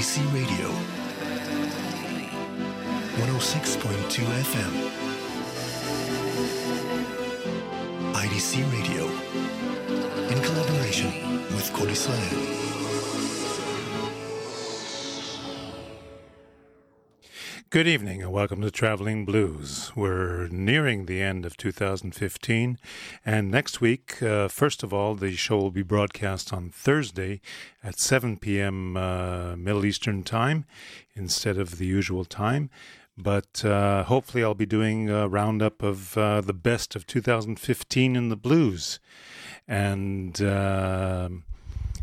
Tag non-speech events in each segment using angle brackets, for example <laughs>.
IDC Radio, 106.2 FM. IDC Radio, in collaboration with Kol Good evening and welcome to Traveling Blues. We're nearing the end of 2015, and next week, uh, first of all, the show will be broadcast on Thursday at 7 p.m. Uh, Middle Eastern Time instead of the usual time. But uh, hopefully, I'll be doing a roundup of uh, the best of 2015 in the blues, and um,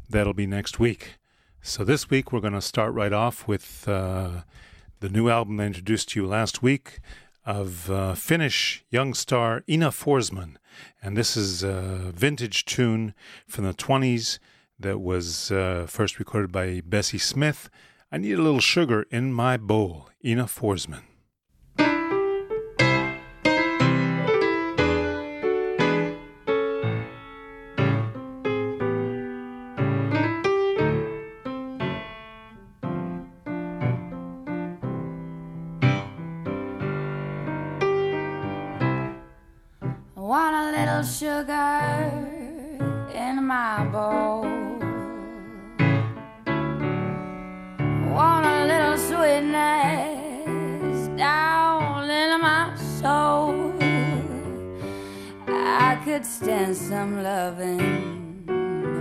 that'll be next week. So, this week, we're going to start right off with uh, the new album I introduced to you last week of uh, Finnish young star Ina Forsman. And this is a vintage tune from the 20s that was uh, first recorded by Bessie Smith. I need a little sugar in my bowl. Ina Forsman. Could stand some loving,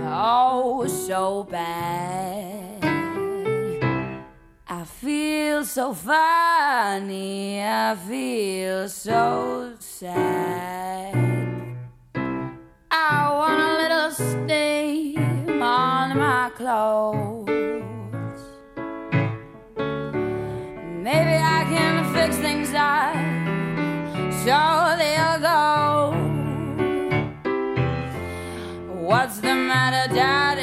oh, so bad. I feel so funny, I feel so sad. I want a little steam on my clothes. Maybe I can fix things up so the matter, Daddy?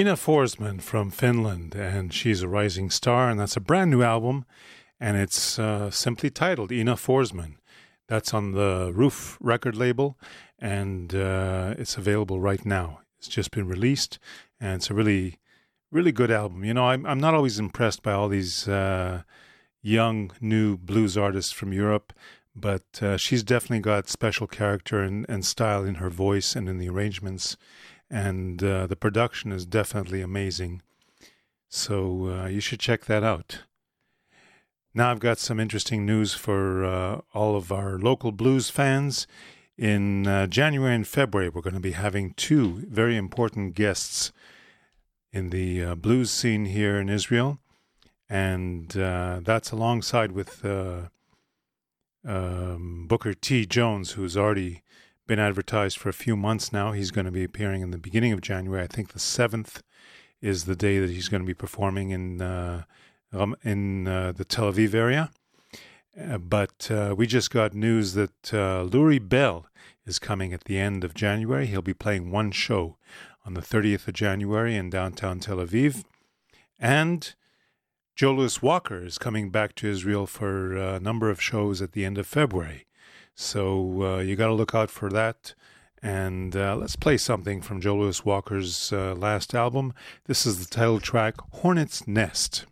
Ina Forsman from Finland, and she's a rising star, and that's a brand new album, and it's uh, simply titled Ina Forsman. That's on the Ruf record label, and uh, it's available right now. It's just been released, and it's a really, really good album. You know, I'm I'm not always impressed by all these uh, young new blues artists from Europe, but uh, she's definitely got special character and, and style in her voice and in the arrangements and uh, the production is definitely amazing. So uh, you should check that out. Now I've got some interesting news for uh, all of our local blues fans. In uh, January and February, we're going to be having two very important guests in the uh, blues scene here in Israel, and uh, that's alongside with um, Booker T. Jones, who's already been advertised for a few months now. He's going to be appearing in the beginning of January. I think the 7th is the day that he's going to be performing in uh, um, in uh, the Tel Aviv area. Uh, but uh, we just got news that uh, Lurrie Bell is coming at the end of January. He'll be playing one show on the 30th of January in downtown Tel Aviv. And Joe Louis Walker is coming back to Israel for a number of shows at the end of February. So uh, you got to look out for that. And uh, let's play something from Joe Louis Walker's uh, last album. This is the title track, Hornet's Nest.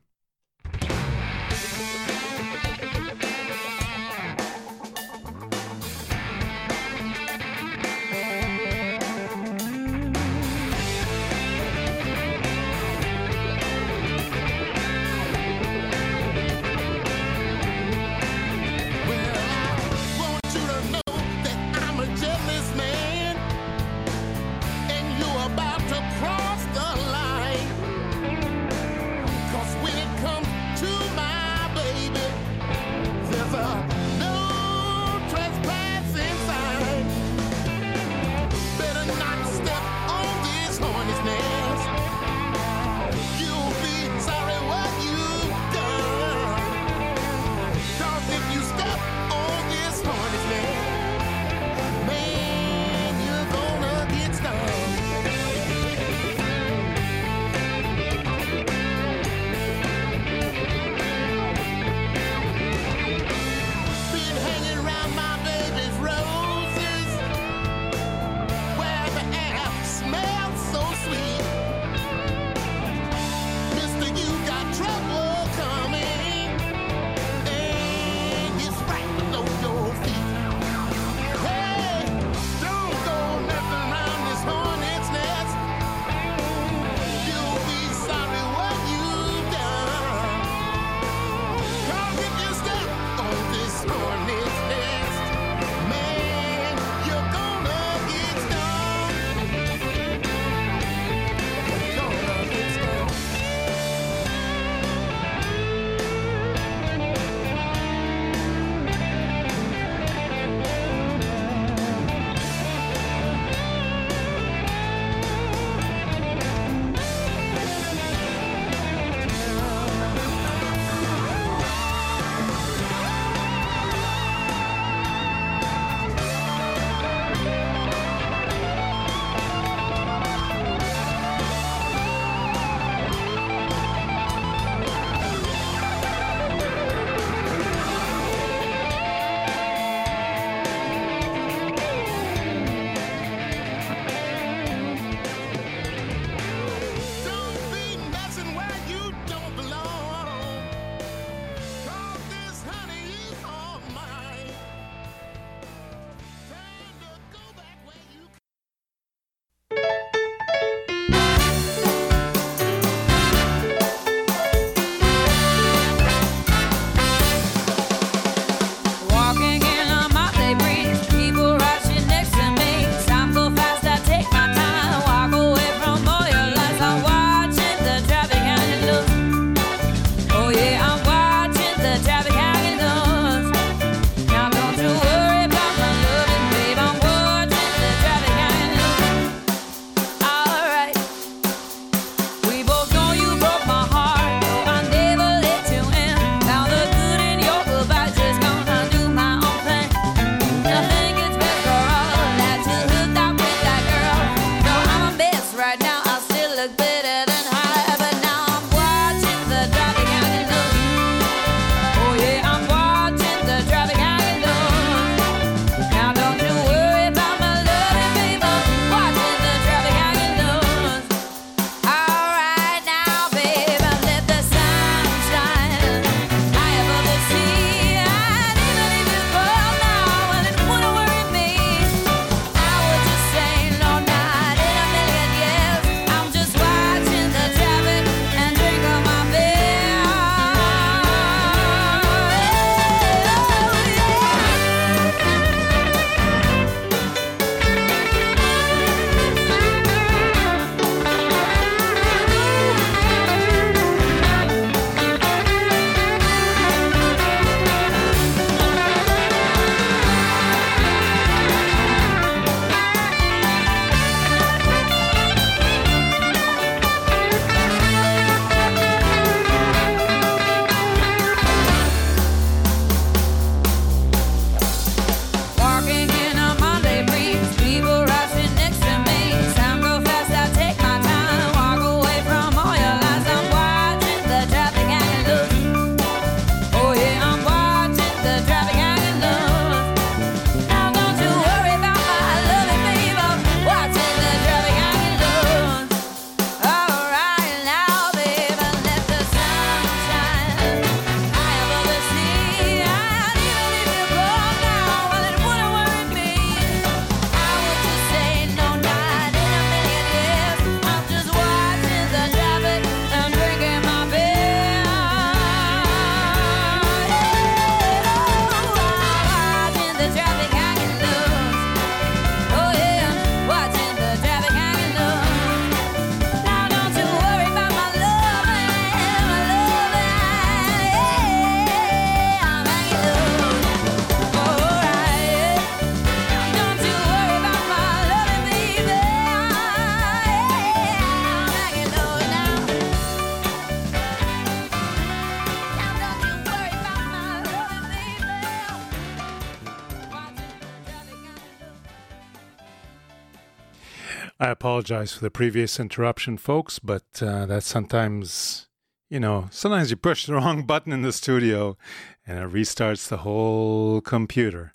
Apologize for the previous interruption, folks, but uh, that sometimes, you know, sometimes you push the <laughs> wrong button in the studio and it restarts the whole computer.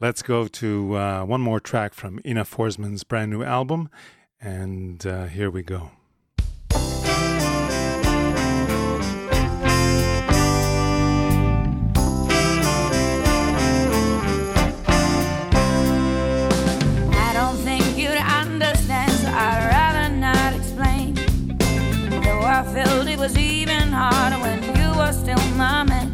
Let's go to uh, one more track from Ina Forsman's brand new album, and uh, here we go. Harder when you were still my man.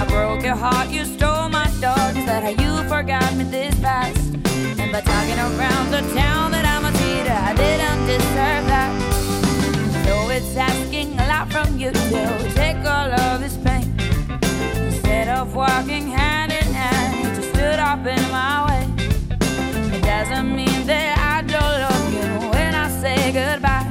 I broke your heart, you stole my dog. Is that how you forgot me this fast? And by talking around the town that I'm a cheater, I didn't deserve that. So it's asking a lot from you to take all of this pain. Instead of walking hand in hand, you just stood up in my way. It doesn't mean that I don't love you when I say goodbye.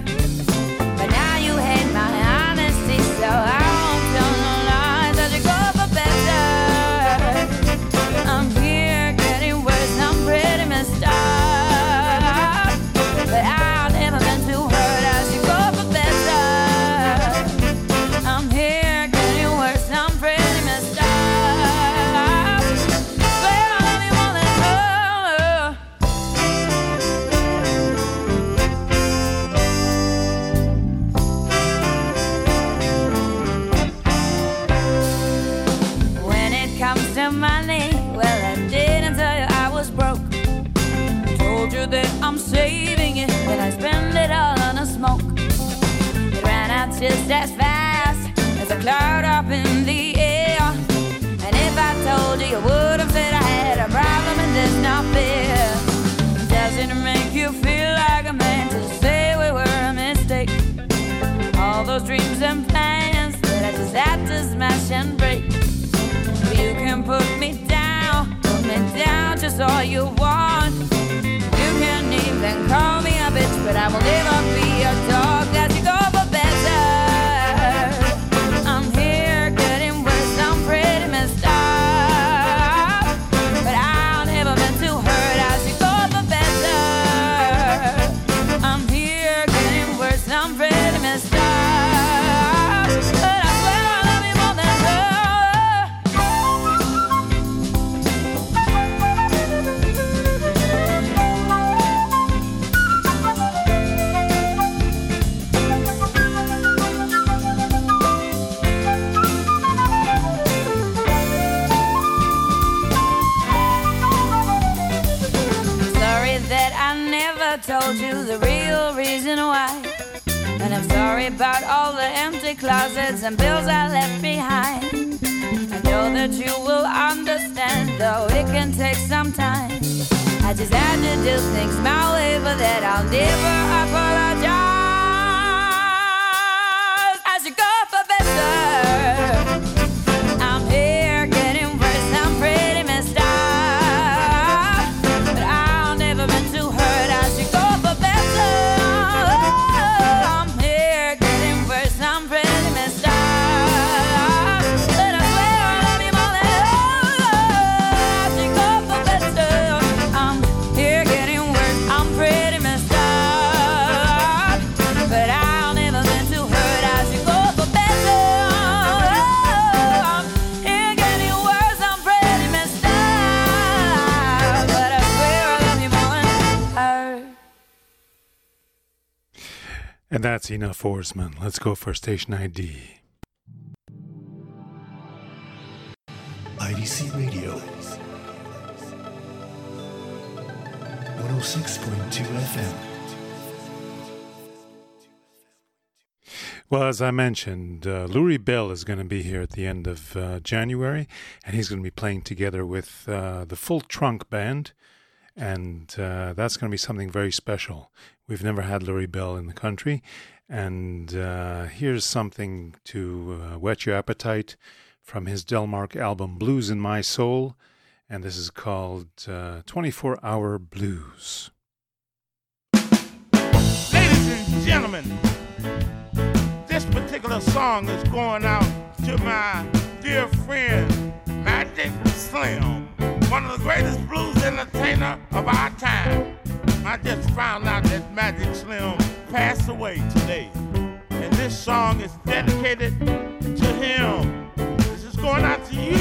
That's Ina Forsman. Let's go for station ID. IDC Radio 106.2 FM. Well, as I mentioned, uh, Lurrie Bell is going to be here at the end of uh, January, and he's going to be playing together with uh, the Full Trunk Band, and uh, that's going to be something very special. We've never had Lurrie Bell in the country. And uh, here's something to uh, whet your appetite from his Delmark album Blues in My Soul. And this is called uh, 24 Hour Blues. Ladies and gentlemen, this particular song is going out to my dear friend Magic Slim, one of the greatest blues entertainers of our time. I just found out that Magic Slim passed away today. And this song is dedicated to him. This is going out to you,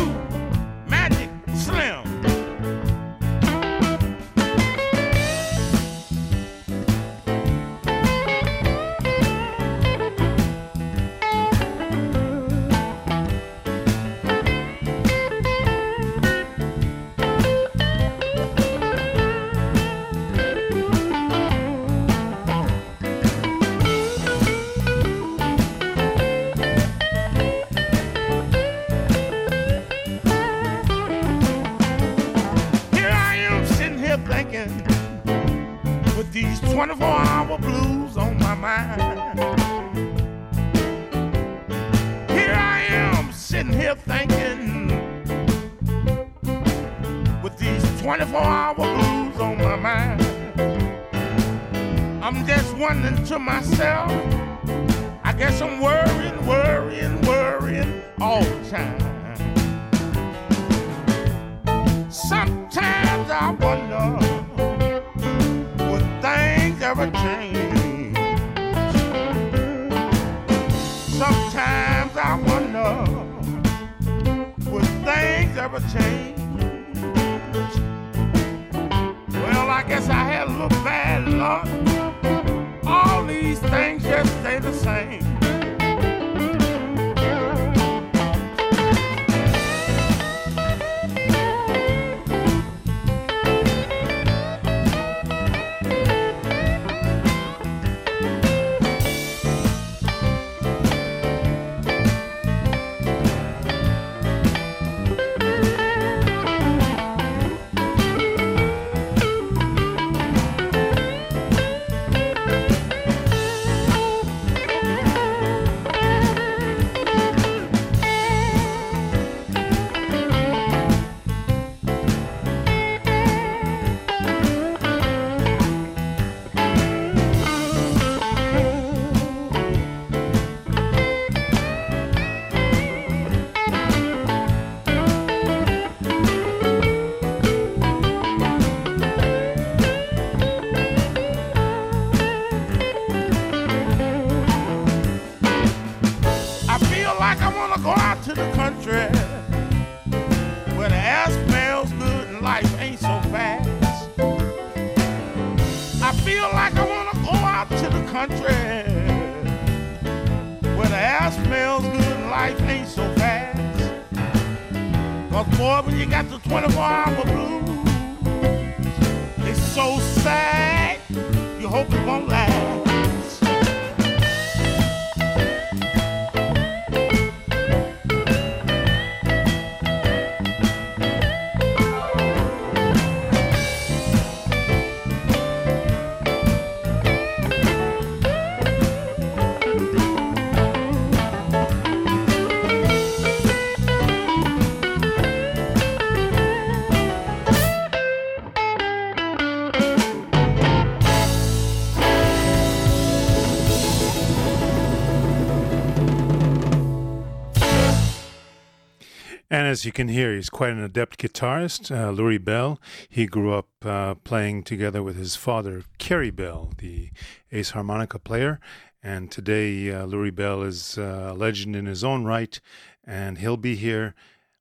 as you can hear, he's quite an adept guitarist, uh, Lurrie Bell. He grew up uh, playing together with his father, Carey Bell, the ace harmonica player. And today, uh, Lurrie Bell is uh, a legend in his own right, and he'll be here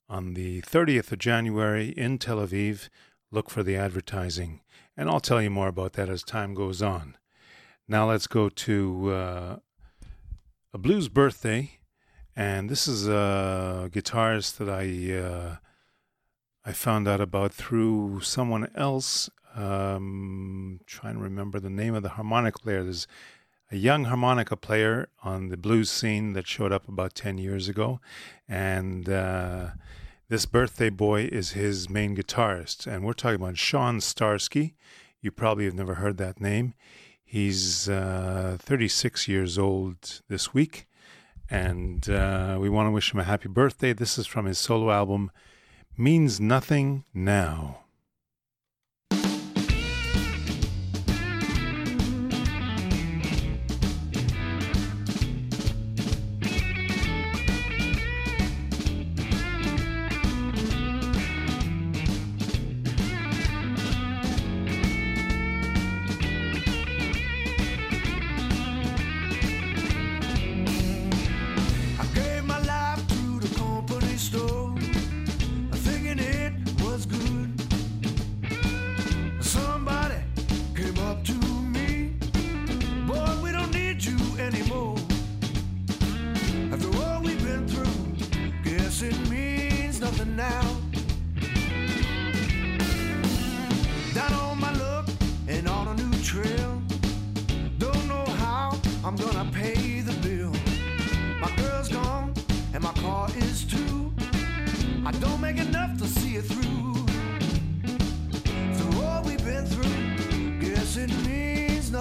on the 30th of January in Tel Aviv. Look for the advertising, and I'll tell you more about that as time goes on. Now let's go to uh, a blues birthday and this is a guitarist that I uh, I found out about through someone else. Um, trying to remember the name of the harmonica player. There's a young harmonica player on the blues scene that showed up about ten years ago, and uh, this birthday boy is his main guitarist. And we're talking about Shawn Starski. You probably have never heard that name. He's uh, 36 years old this week and uh, we want to wish him a happy birthday. This is from his solo album, Means Nothing Now. now.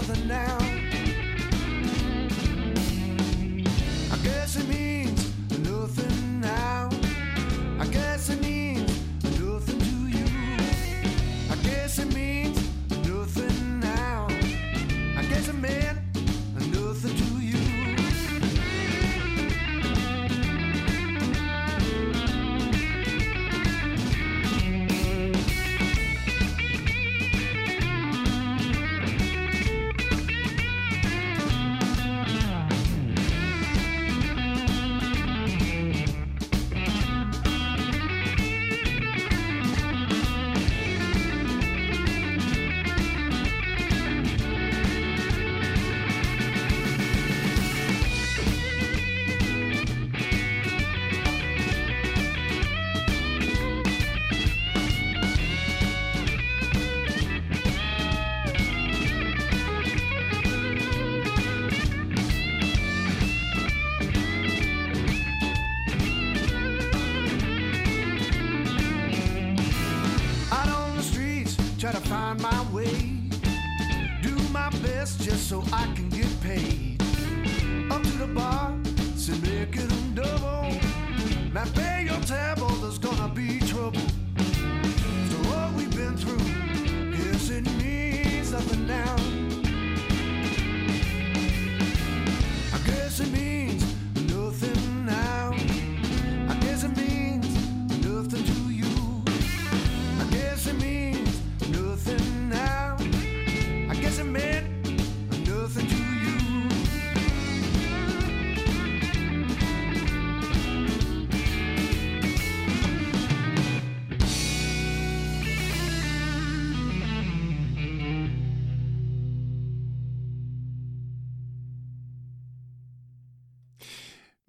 Nothing now.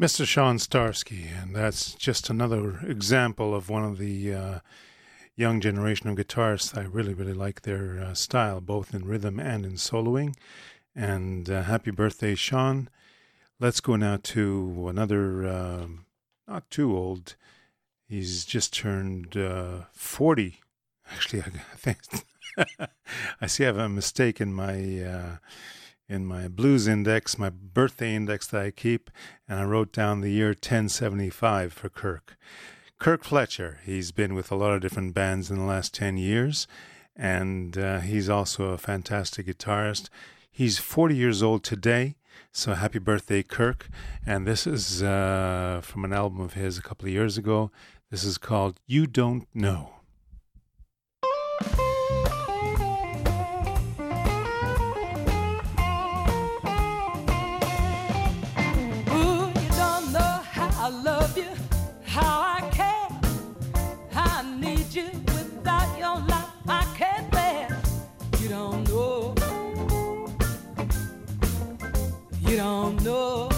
Mr. Shawn Starski, and that's just another example of one of the uh, young generation of guitarists. I really, really like their uh, style, both in rhythm and in soloing. And uh, happy birthday, Sean. Let's go now to another, um not too old. He's just turned uh, 40. Actually, <laughs> I think <laughs> I see I have a mistake in my. In my blues index, my birthday index that I keep, and I wrote down the year 1075 for Kirk. Kirk Fletcher, he's been with a lot of different bands in the last 10 years, and uh, he's also a fantastic guitarist. He's 40 years old today, so happy birthday, Kirk. And this is uh, from an album of his a couple of years ago. This is called You Don't Know. Don't know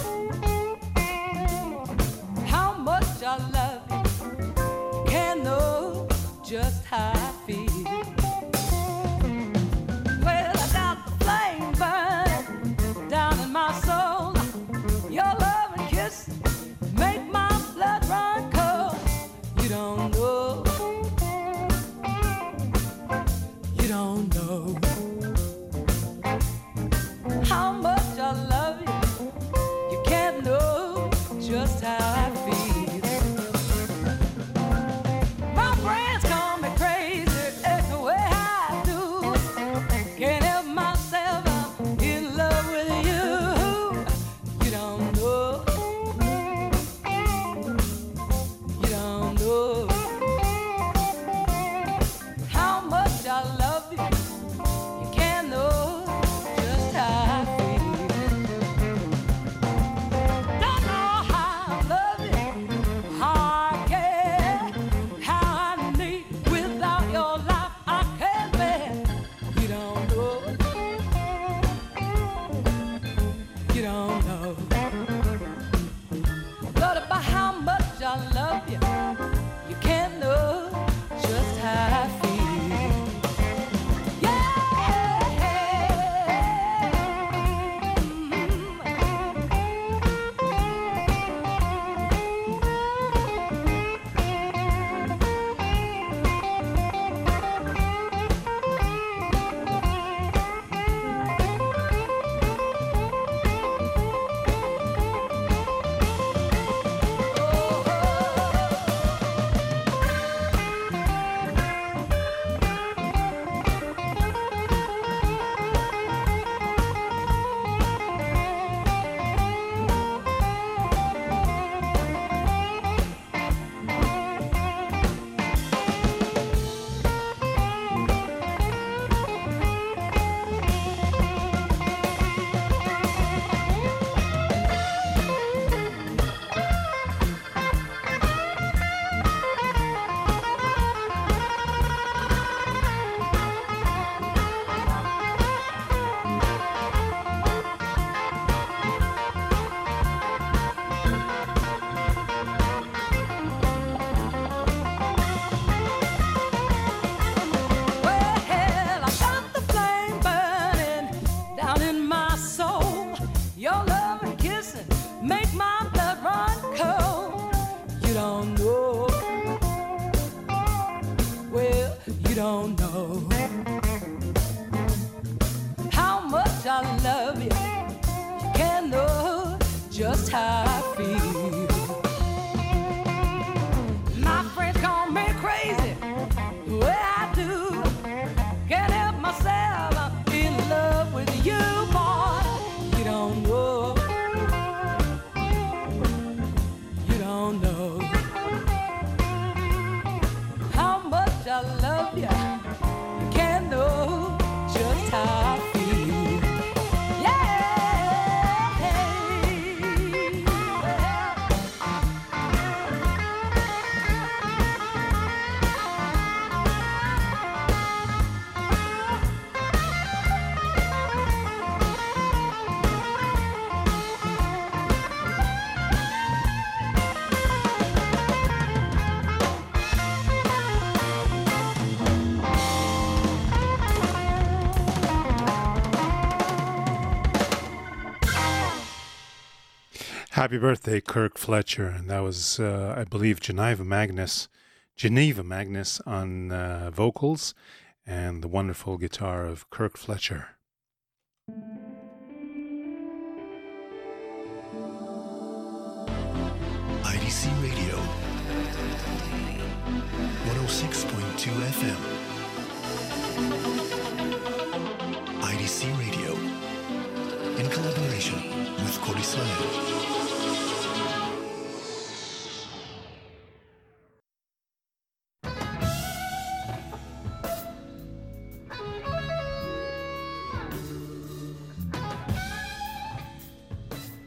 Happy birthday, Kirk Fletcher. And that was, uh, I believe, Geneva Magnus, Geneva Magnus on uh, vocals and the wonderful guitar of Kirk Fletcher. IDC Radio 106.2 FM. IDC Radio in collaboration with Israel.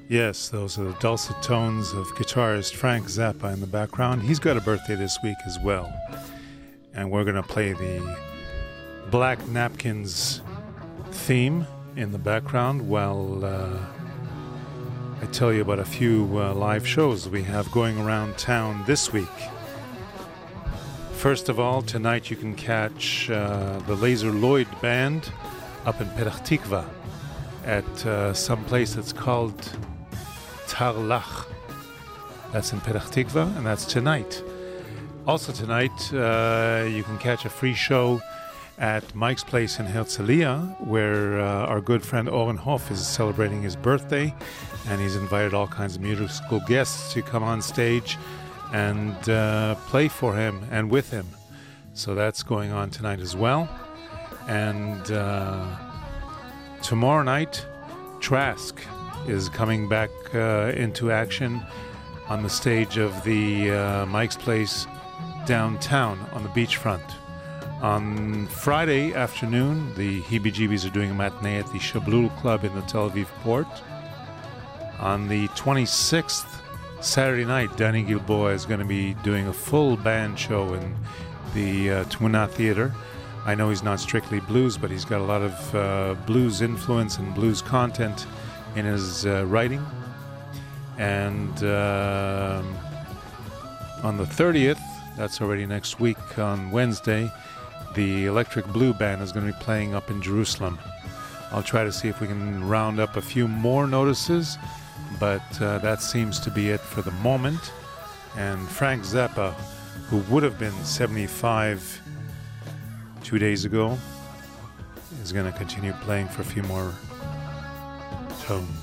Yes, those are the dulcet tones of guitarist Frank Zappa in the background. He's got a birthday this week as well. And we're going to play the Black Napkins theme in the background while uh, I tell you about a few uh, live shows we have going around town this week. First of all, tonight you can catch uh, the Lazer Lloyd Band up in Petah at uh, some place that's called Tarlach. That's in Petah Tikva, and that's tonight. Also tonight, uh, you can catch a free show at Mike's Place in Herzliya, where uh, our good friend Oren Hoff is celebrating his birthday, and he's invited all kinds of musical guests to come on stage and uh, play for him and with him. So that's going on tonight as well. And uh, tomorrow night, Trask is coming back uh, into action on the stage of the uh, Mike's Place downtown on the beachfront. On Friday afternoon, the Heebie Jeebies are doing a matinee at the Shablul Club in the Tel Aviv port. On the 26th, Saturday night, Danny Gilboa is going to be doing a full band show in the uh, Theater. I know he's not strictly blues, but he's got a lot of uh, blues influence and blues content in his uh, writing. And um on the 30th, that's already next week on Wednesday, the Electric Blue Band is going to be playing up in Jerusalem. I'll try to see if we can round up a few more notices, but uh, that seems to be it for the moment. And Frank Zappa, who would have been 75 two days ago, is going to continue playing for a few more tones.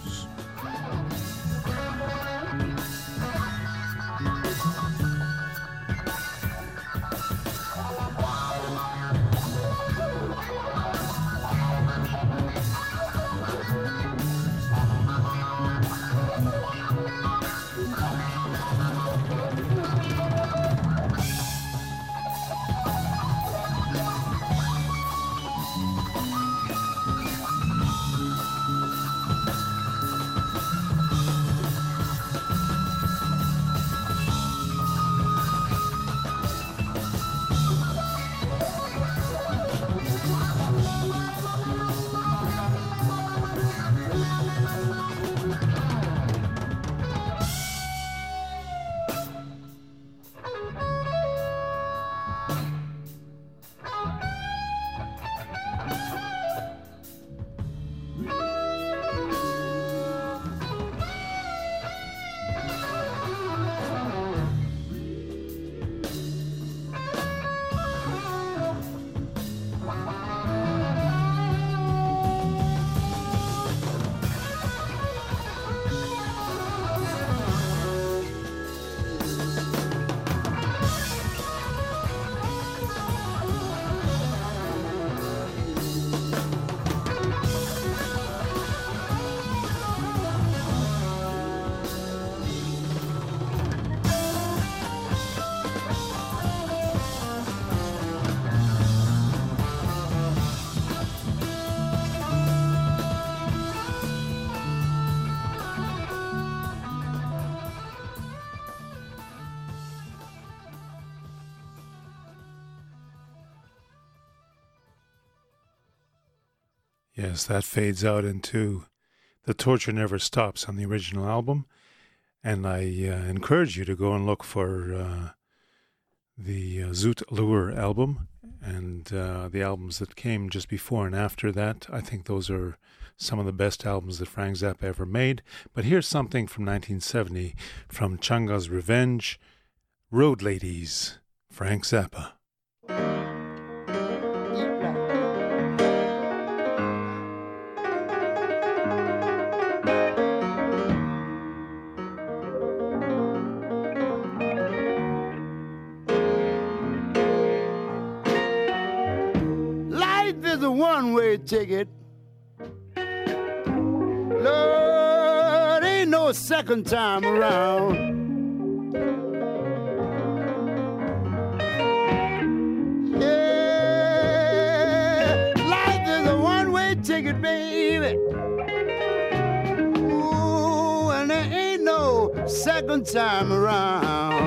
Yes, that fades out into The Torture Never Stops on the original album. And I uh, encourage you to go and look for uh, the uh, Zoot Allures album and uh, the albums that came just before and after that. I think those are some of the best albums that Frank Zappa ever made. But here's something from 1970 from Chunga's Revenge Road Ladies, Frank Zappa. Ticket. Lord, ain't no second time around. Yeah, life is a one way ticket, baby. Ooh, and there ain't no second time around.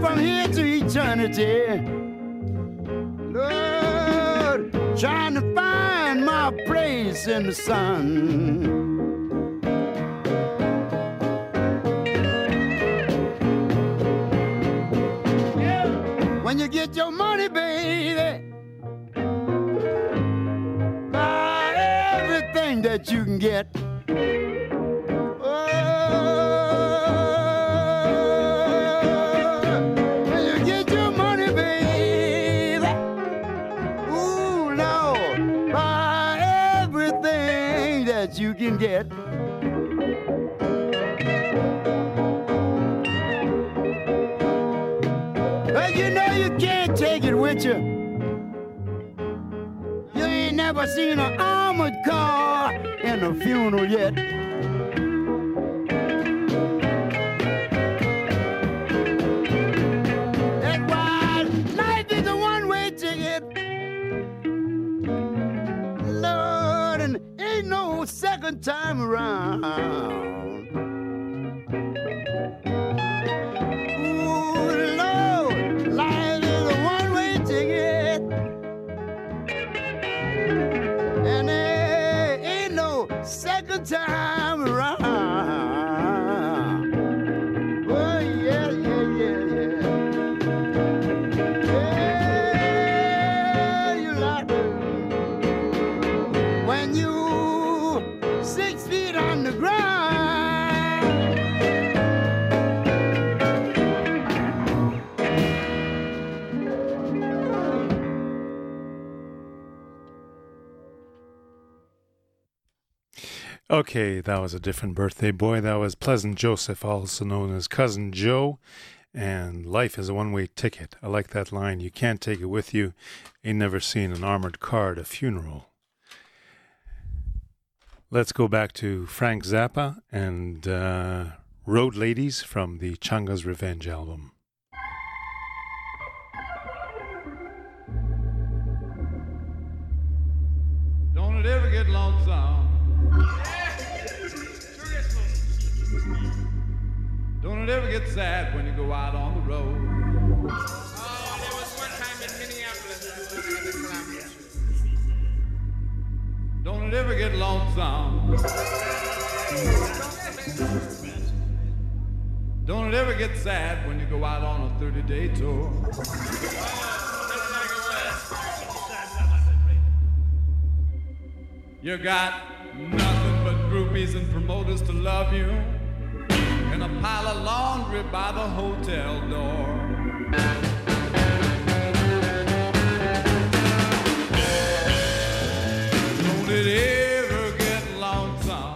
From here to eternity. Lord, trying to find my place in the sun. When you get your money, baby, buy everything that you can get. Seen an armored car in a funeral yet. That's why life is a one-way ticket. Lord, and ain't no second time around. Okay, that was a different birthday boy. That was Pleasant Joseph, also known as Cousin Joe. And life is a one way ticket. I like that line. You can't take it with you. Ain't never seen an armored car at a funeral. Let's go back to Frank Zappa and uh, Road Ladies from the Chunga's Revenge album. Don't it ever get sad when you go out on the road? Oh, there was one time in Minneapolis. Don't it ever get lonesome? Don't it ever get sad when you go out on a 30 day tour? You got nothing but groupies and promoters to love you, and a pile of laundry by the hotel door. Don't it ever get lonesome?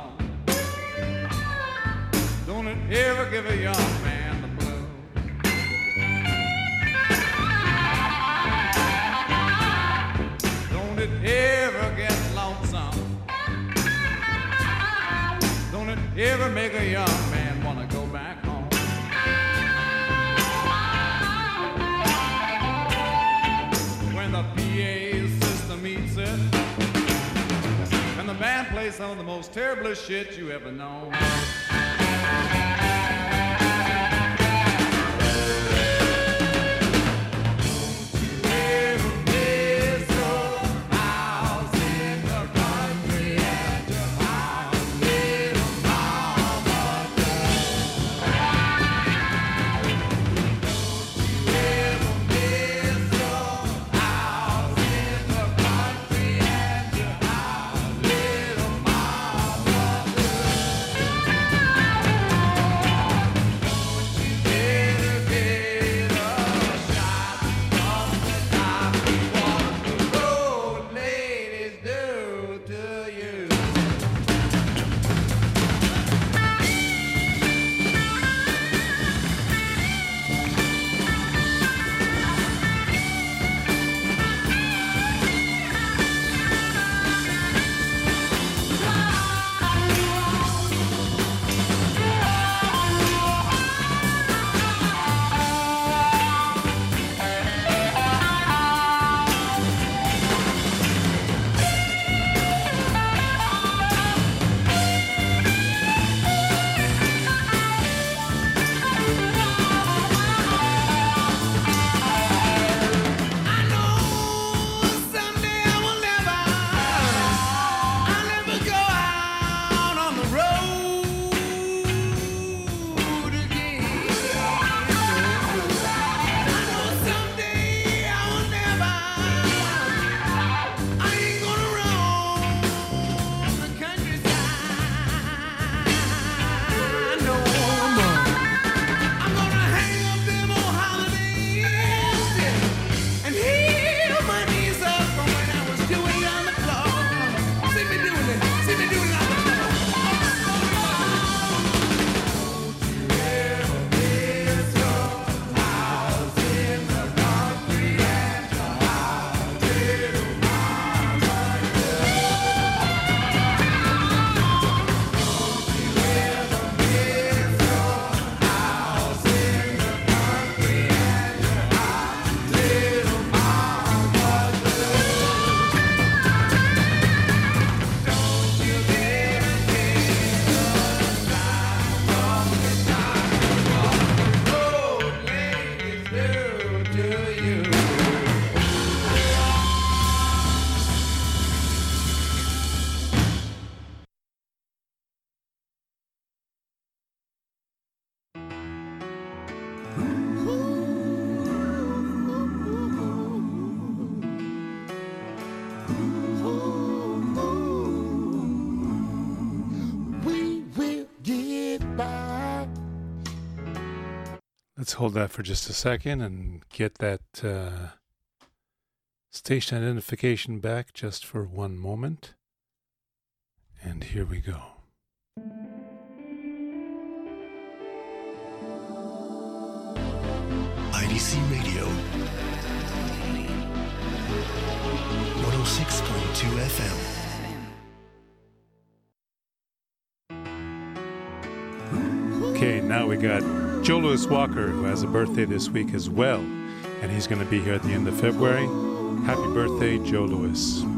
Don't it ever give a young ever make a young man wanna go back home? When the PA system eats it, and the band plays some of the most terrible shit you ever known. hold that for just a second and get that uh, station identification back just for one moment. And here we go. IDC Radio 106.2 FM. Okay, now we got Joe Louis Walker, who has a birthday this week as well, and he's going to be here at the end of February. Happy birthday, Joe Louis.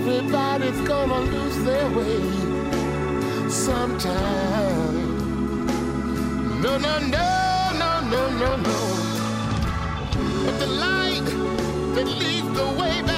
Everybody's gonna lose their way sometime. No, no, no, no, no, no, no. But the light that leads the way back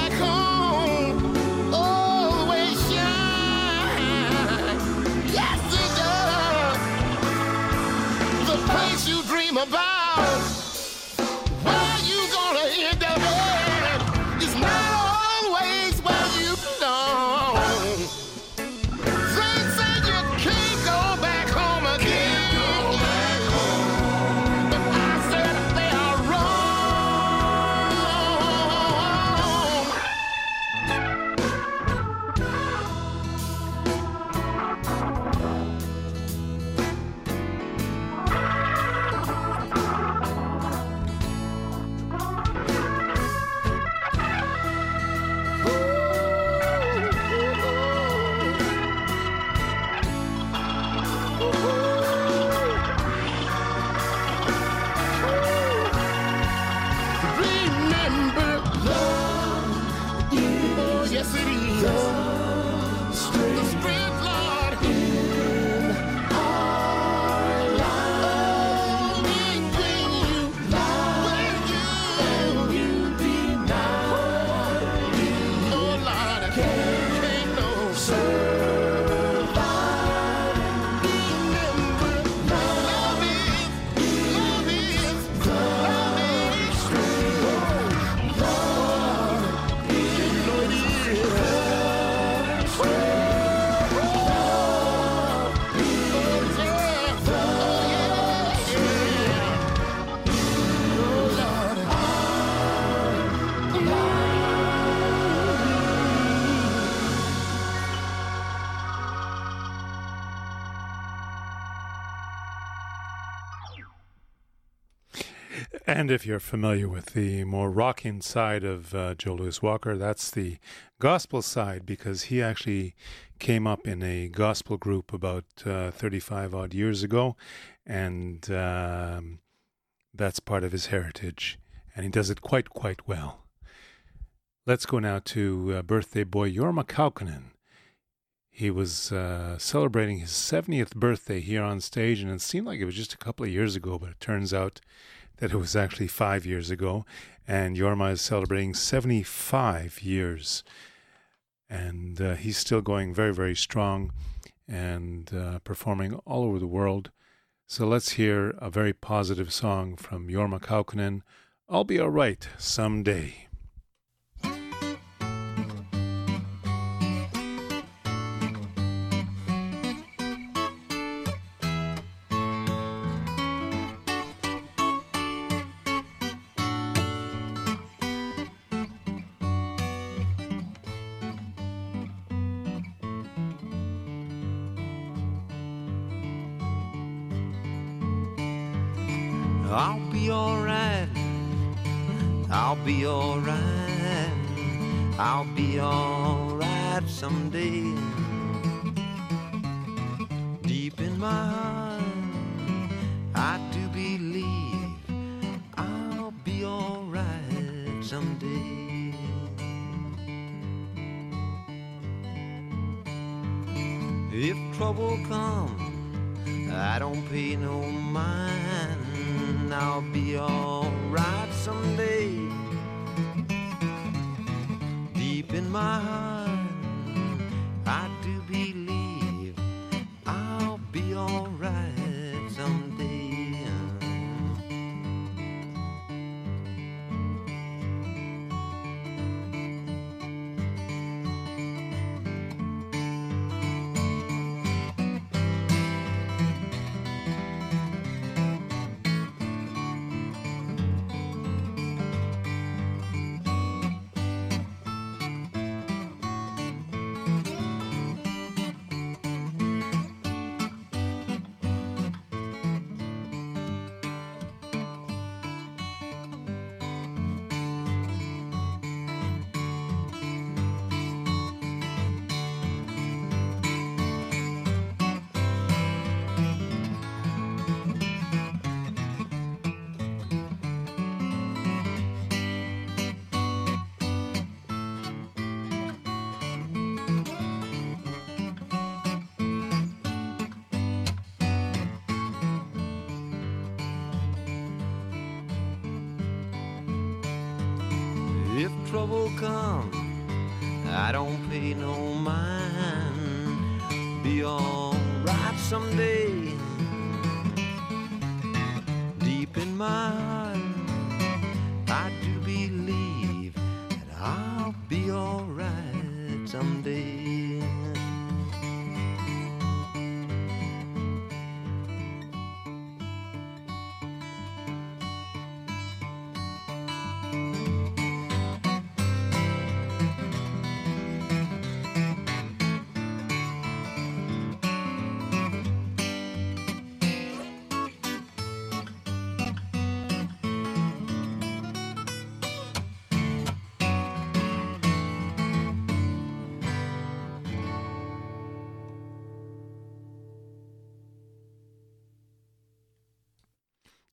And if you're familiar with the more rocking side of uh, Joe Louis Walker, that's the gospel side because he actually came up in a gospel group about uh, 35 odd years ago, and um, that's part of his heritage, and he does it quite, quite well. Let's go now to uh, birthday boy Jorma Kaukonen. He was uh, celebrating his 70th birthday here on stage, and it seemed like it was just a couple of years ago, but it turns out that it was actually five years ago. And Jorma is celebrating 75 years. And uh, he's still going very, very strong and uh, performing all over the world. So let's hear a very positive song from Jorma Kaukonen I'll Be Alright Someday. Someday. If trouble comes, I don't pay no mind. I'll be alright someday. Deep in my heart,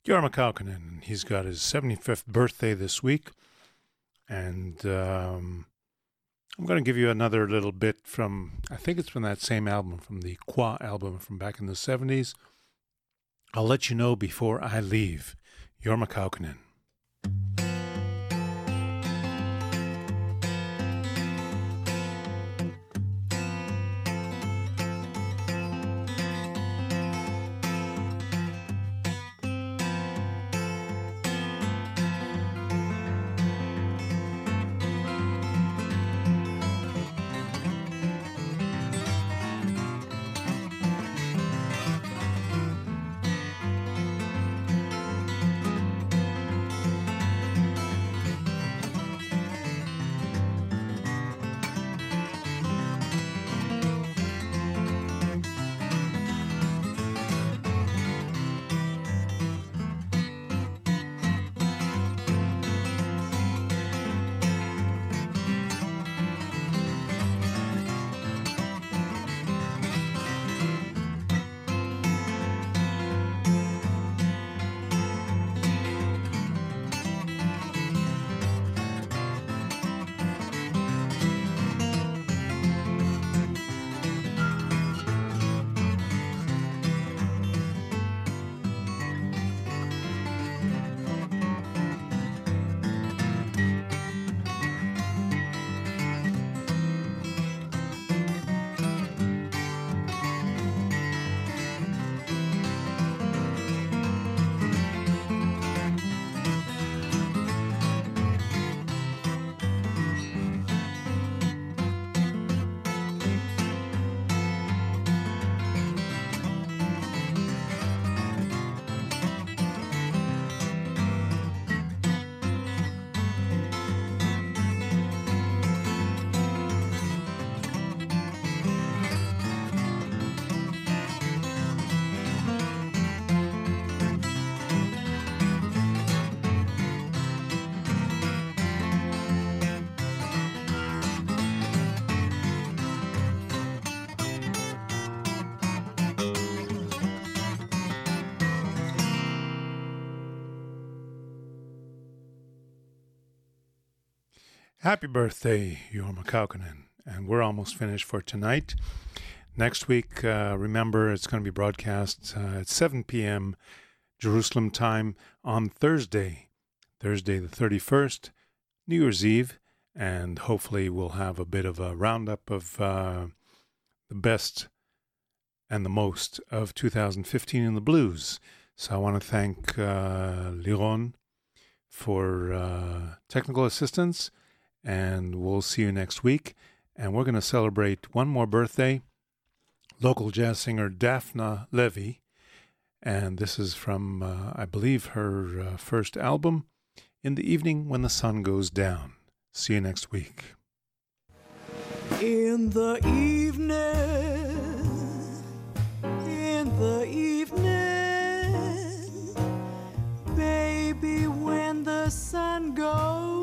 Jorma Kaukonen, he's got his 75th birthday this week. And um, I'm going to give you another little bit from, I think it's from that same album, from the Quah album from back in the 70s. I'll let you know before I leave. Jorma Kaukonen. Happy birthday, Jorma Kaukonen. And we're almost finished for tonight. Next week, uh, remember, it's going to be broadcast uh, at 7 p.m. Jerusalem time on Thursday, Thursday the 31st, New Year's Eve. And hopefully, we'll have a bit of a roundup of uh, the best and the most of 2015 in the blues. So I want to thank uh, Liron for uh, technical assistance, and we'll see you next week. And we're going to celebrate one more birthday local jazz singer Daphna Levy. And this is from, uh, I believe, her uh, first album, In the Evening When the Sun Goes Down. See you next week. In the evening, in the evening, baby, when the sun goes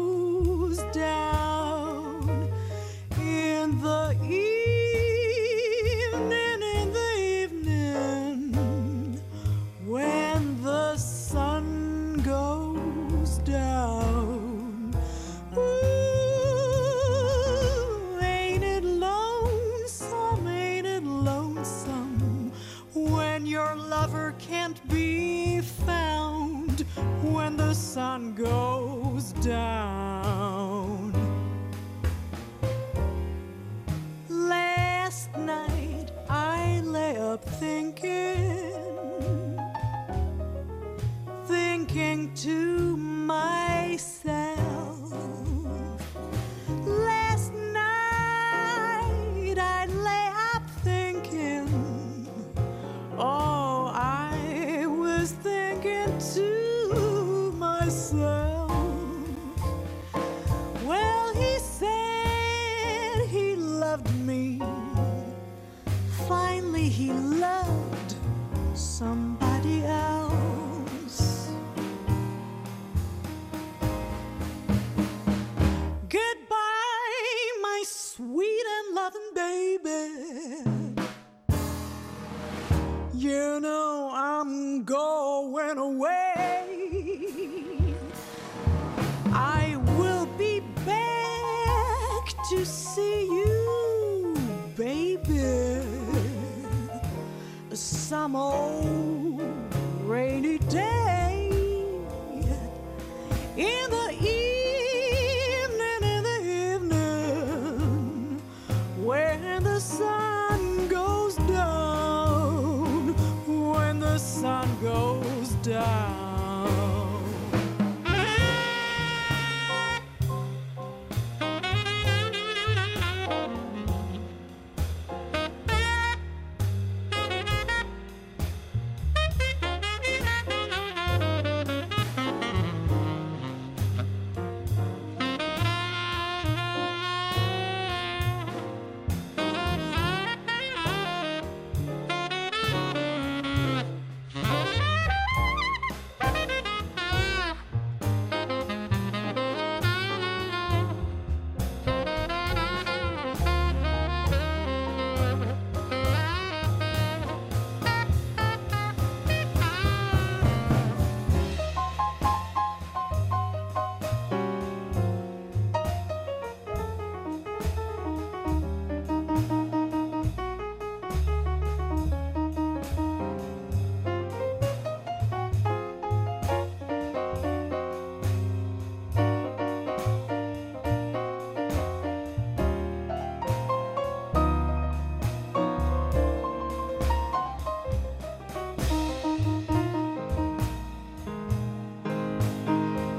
sun goes down? You know I'm going away. I will be back to see you, baby. Some old rainy